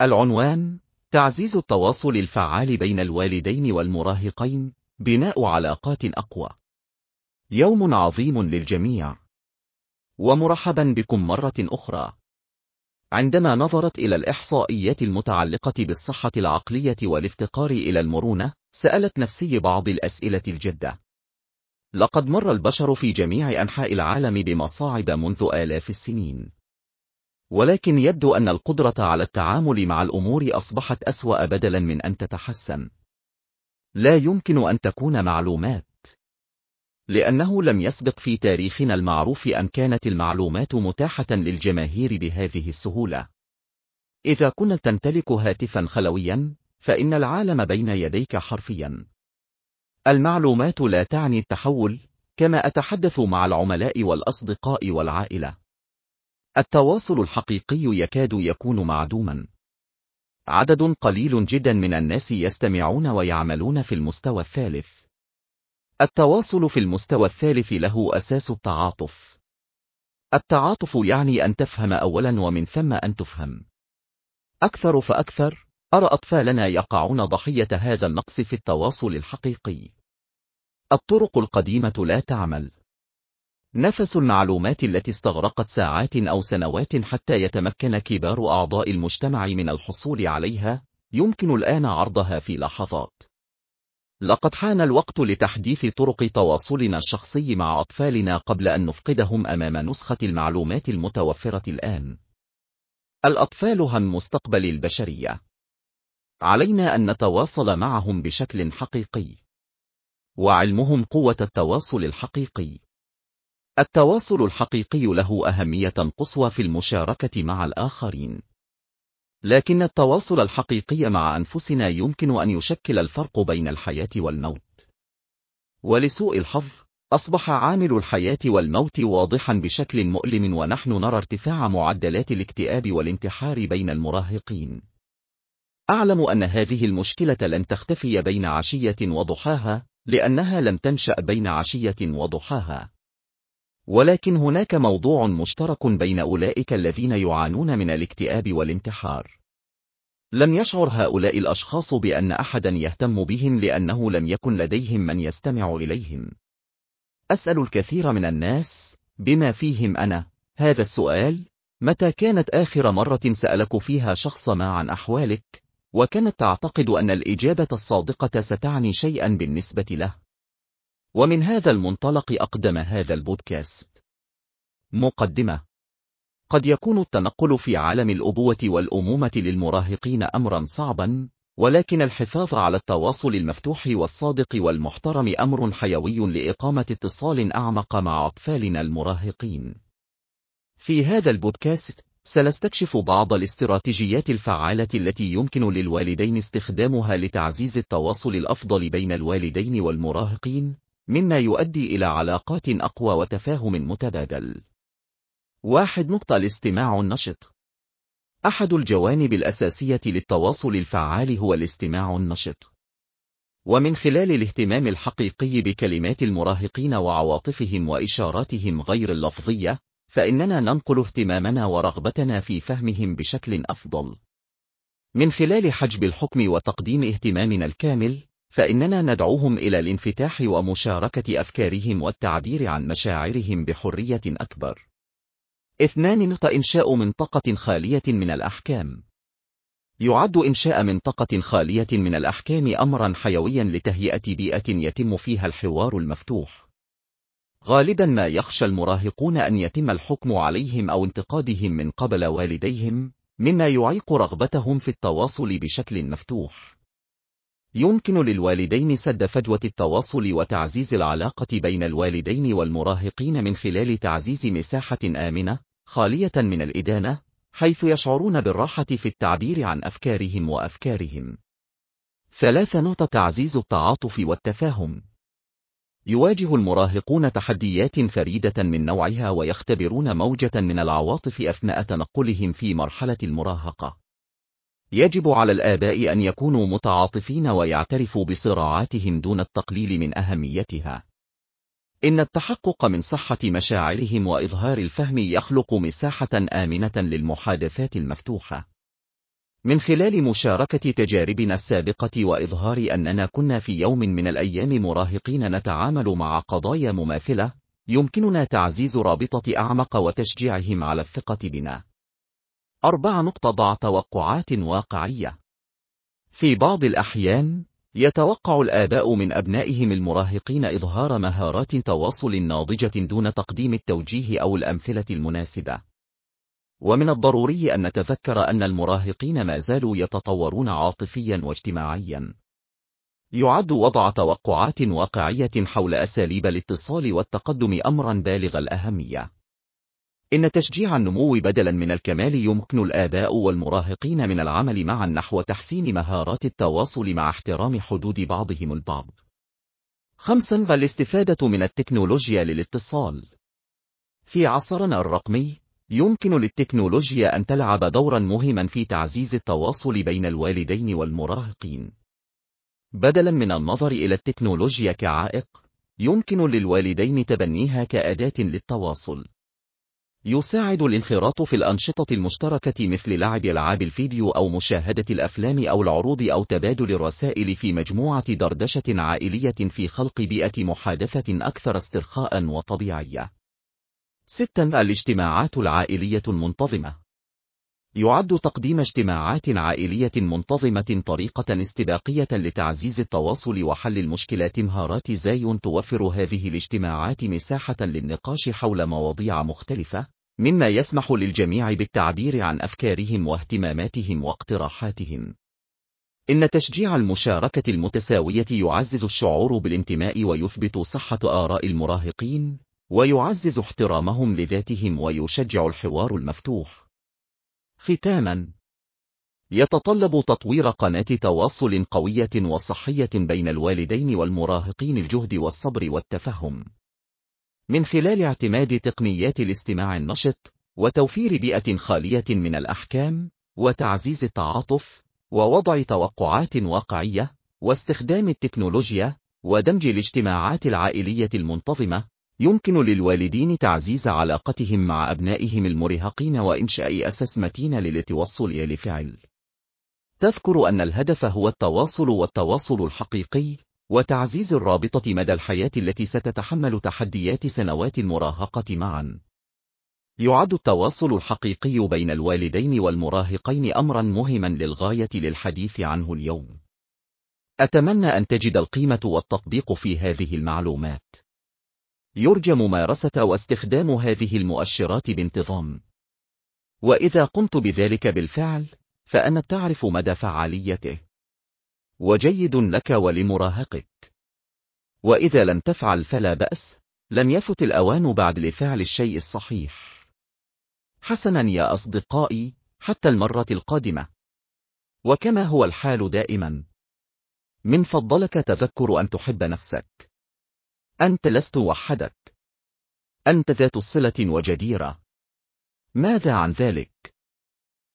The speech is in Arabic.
العنوان تعزيز التواصل الفعال بين الوالدين والمراهقين بناء علاقات أقوى. يوم عظيم للجميع. ومرحبا بكم مرة أخرى. عندما نظرت إلى الإحصائيات المتعلقة بالصحة العقلية والافتقار إلى المرونة سألت نفسي بعض الأسئلة الجدة. لقد مر البشر في جميع أنحاء العالم بمصاعب منذ آلاف السنين. ولكن يبدو أن القدرة على التعامل مع الأمور أصبحت أسوأ بدلا من أن تتحسن. لا يمكن أن تكون معلومات. لأنه لم يسبق في تاريخنا المعروف أن كانت المعلومات متاحة للجماهير بهذه السهولة. إذا كنت تمتلك هاتفا خلويا فإن العالم بين يديك حرفيا. المعلومات لا تعني التحول كما أتحدث مع العملاء والأصدقاء والعائلة. التواصل الحقيقي يكاد يكون معدوما. عدد قليل جدا من الناس يستمعون ويعملون في المستوى الثالث. التواصل في المستوى الثالث له أساس التعاطف. التعاطف يعني أن تفهم أولا ومن ثم أن تفهم. أكثر فأكثر أرى أطفالنا يقعون ضحية هذا النقص في التواصل الحقيقي. الطرق القديمة لا تعمل. نفس المعلومات التي استغرقت ساعات أو سنوات حتى يتمكن كبار أعضاء المجتمع من الحصول عليها يمكن الآن عرضها في لحظات. لقد حان الوقت لتحديث طرق تواصلنا الشخصي مع أطفالنا قبل أن نفقدهم أمام نسخة المعلومات المتوفرة الآن. الأطفال هم مستقبل البشرية. علينا أن نتواصل معهم بشكل حقيقي. وعلمهم قوة التواصل الحقيقي. التواصل الحقيقي له أهمية قصوى في المشاركة مع الآخرين. لكن التواصل الحقيقي مع أنفسنا يمكن أن يشكل الفرق بين الحياة والموت. ولسوء الحظ أصبح عامل الحياة والموت واضحا بشكل مؤلم ونحن نرى ارتفاع معدلات الاكتئاب والانتحار بين المراهقين. أعلم أن هذه المشكلة لن تختفي بين عشية وضحاها لأنها لم تنشأ بين عشية وضحاها. ولكن هناك موضوع مشترك بين أولئك الذين يعانون من الاكتئاب والانتحار. لم يشعر هؤلاء الأشخاص بأن أحدا يهتم بهم لأنه لم يكن لديهم من يستمع إليهم. أسأل الكثير من الناس بما فيهم أنا. هذا السؤال متى كانت آخر مرة سألك فيها شخص ما عن أحوالك؟ وكانت تعتقد أن الإجابة الصادقة ستعني شيئا بالنسبة له؟ ومن هذا المنطلق أقدم هذا البودكاست. مقدمة. قد يكون التنقل في عالم الأبوة والأمومة للمراهقين أمرا صعبا ولكن الحفاظ على التواصل المفتوح والصادق والمحترم أمر حيوي لإقامة اتصال أعمق مع أطفالنا المراهقين. في هذا البودكاست سنستكشف بعض الاستراتيجيات الفعالة التي يمكن للوالدين استخدامها لتعزيز التواصل الأفضل بين الوالدين والمراهقين مما يؤدي إلى علاقات أقوى وتفاهم متبادل. واحد نقطة الاستماع النشط أحد الجوانب الأساسية للتواصل الفعال هو الاستماع النشط. ومن خلال الاهتمام الحقيقي بكلمات المراهقين وعواطفهم وإشاراتهم غير اللفظية، فإننا ننقل اهتمامنا ورغبتنا في فهمهم بشكل أفضل. من خلال حجب الحكم وتقديم اهتمامنا الكامل، فإننا ندعوهم إلى الانفتاح ومشاركة أفكارهم والتعبير عن مشاعرهم بحرية أكبر. اثنان إنشاء منطقة خالية من الأحكام يعد إنشاء منطقة خالية من الأحكام أمرا حيويا لتهيئة بيئة يتم فيها الحوار المفتوح. غالبا ما يخشى المراهقون أن يتم الحكم عليهم أو انتقادهم من قبل والديهم، مما يعيق رغبتهم في التواصل بشكل مفتوح. يمكن للوالدين سد فجوة التواصل وتعزيز العلاقة بين الوالدين والمراهقين من خلال تعزيز مساحة آمنة، خالية من الإدانة، حيث يشعرون بالراحة في التعبير عن أفكارهم وأفكارهم. ثلاثة نقطة تعزيز التعاطف والتفاهم يواجه المراهقون تحديات فريدة من نوعها ويختبرون موجة من العواطف أثناء تنقلهم في مرحلة المراهقة. يجب على الآباء أن يكونوا متعاطفين ويعترفوا بصراعاتهم دون التقليل من أهميتها. إن التحقق من صحة مشاعرهم وإظهار الفهم يخلق مساحة آمنة للمحادثات المفتوحة. من خلال مشاركة تجاربنا السابقة وإظهار أننا كنا في يوم من الأيام مراهقين نتعامل مع قضايا مماثلة، يمكننا تعزيز رابطة أعمق وتشجيعهم على الثقة بنا. أربع نقطة ضع توقعات واقعية. في بعض الأحيان، يتوقع الآباء من أبنائهم المراهقين إظهار مهارات تواصل ناضجة دون تقديم التوجيه أو الأمثلة المناسبة. ومن الضروري أن نتذكر أن المراهقين ما زالوا يتطورون عاطفيا واجتماعيا. يعد وضع توقعات واقعية حول أساليب الاتصال والتقدم أمرا بالغ الأهمية. إن تشجيع النمو بدلا من الكمال يمكن الآباء والمراهقين من العمل معا نحو تحسين مهارات التواصل مع احترام حدود بعضهم البعض. خمسا الاستفادة من التكنولوجيا للاتصال. في عصرنا الرقمي، يمكن للتكنولوجيا أن تلعب دورا مهما في تعزيز التواصل بين الوالدين والمراهقين. بدلا من النظر إلى التكنولوجيا كعائق، يمكن للوالدين تبنيها كأداة للتواصل. يساعد الانخراط في الأنشطة المشتركة مثل لعب ألعاب الفيديو أو مشاهدة الأفلام أو العروض أو تبادل الرسائل في مجموعة دردشة عائلية في خلق بيئة محادثة أكثر استرخاء وطبيعية. ستا الاجتماعات العائلية المنتظمة. يعد تقديم اجتماعات عائلية منتظمة طريقة استباقية لتعزيز التواصل وحل المشكلات. مهارات زاي توفر هذه الاجتماعات مساحة للنقاش حول مواضيع مختلفة. مما يسمح للجميع بالتعبير عن أفكارهم واهتماماتهم واقتراحاتهم. إن تشجيع المشاركة المتساوية يعزز الشعور بالانتماء ويثبت صحة آراء المراهقين ويعزز احترامهم لذاتهم ويشجع الحوار المفتوح. ختاما يتطلب تطوير قناة تواصل قوية وصحية بين الوالدين والمراهقين الجهد والصبر والتفهم. من خلال اعتماد تقنيات الاستماع النشط وتوفير بيئة خالية من الأحكام وتعزيز التعاطف ووضع توقعات واقعية واستخدام التكنولوجيا ودمج الاجتماعات العائلية المنتظمة يمكن للوالدين تعزيز علاقتهم مع أبنائهم المرهقين وإنشاء أساس متين للتوصل لفعل. تذكر أن الهدف هو التواصل والتواصل الحقيقي، وتعزيز الرابطة مدى الحياة التي ستتحمل تحديات سنوات المراهقة معا. يعد التواصل الحقيقي بين الوالدين والمراهقين أمرا مهما للغاية للحديث عنه اليوم. أتمنى أن تجد القيمة والتطبيق في هذه المعلومات. يرجى ممارسة واستخدام هذه المؤشرات بانتظام. وإذا قمت بذلك بالفعل، فأنا تعرف مدى فعاليته. وجيد لك ولمراهقك. وإذا لم تفعل فلا بأس، لم يفت الأوان بعد لفعل الشيء الصحيح. حسنا يا أصدقائي، حتى المرة القادمة. وكما هو الحال دائما. من فضلك تذكر أن تحب نفسك. أنت لست وحدك. أنت ذات صلة وجديرة. ماذا عن ذلك؟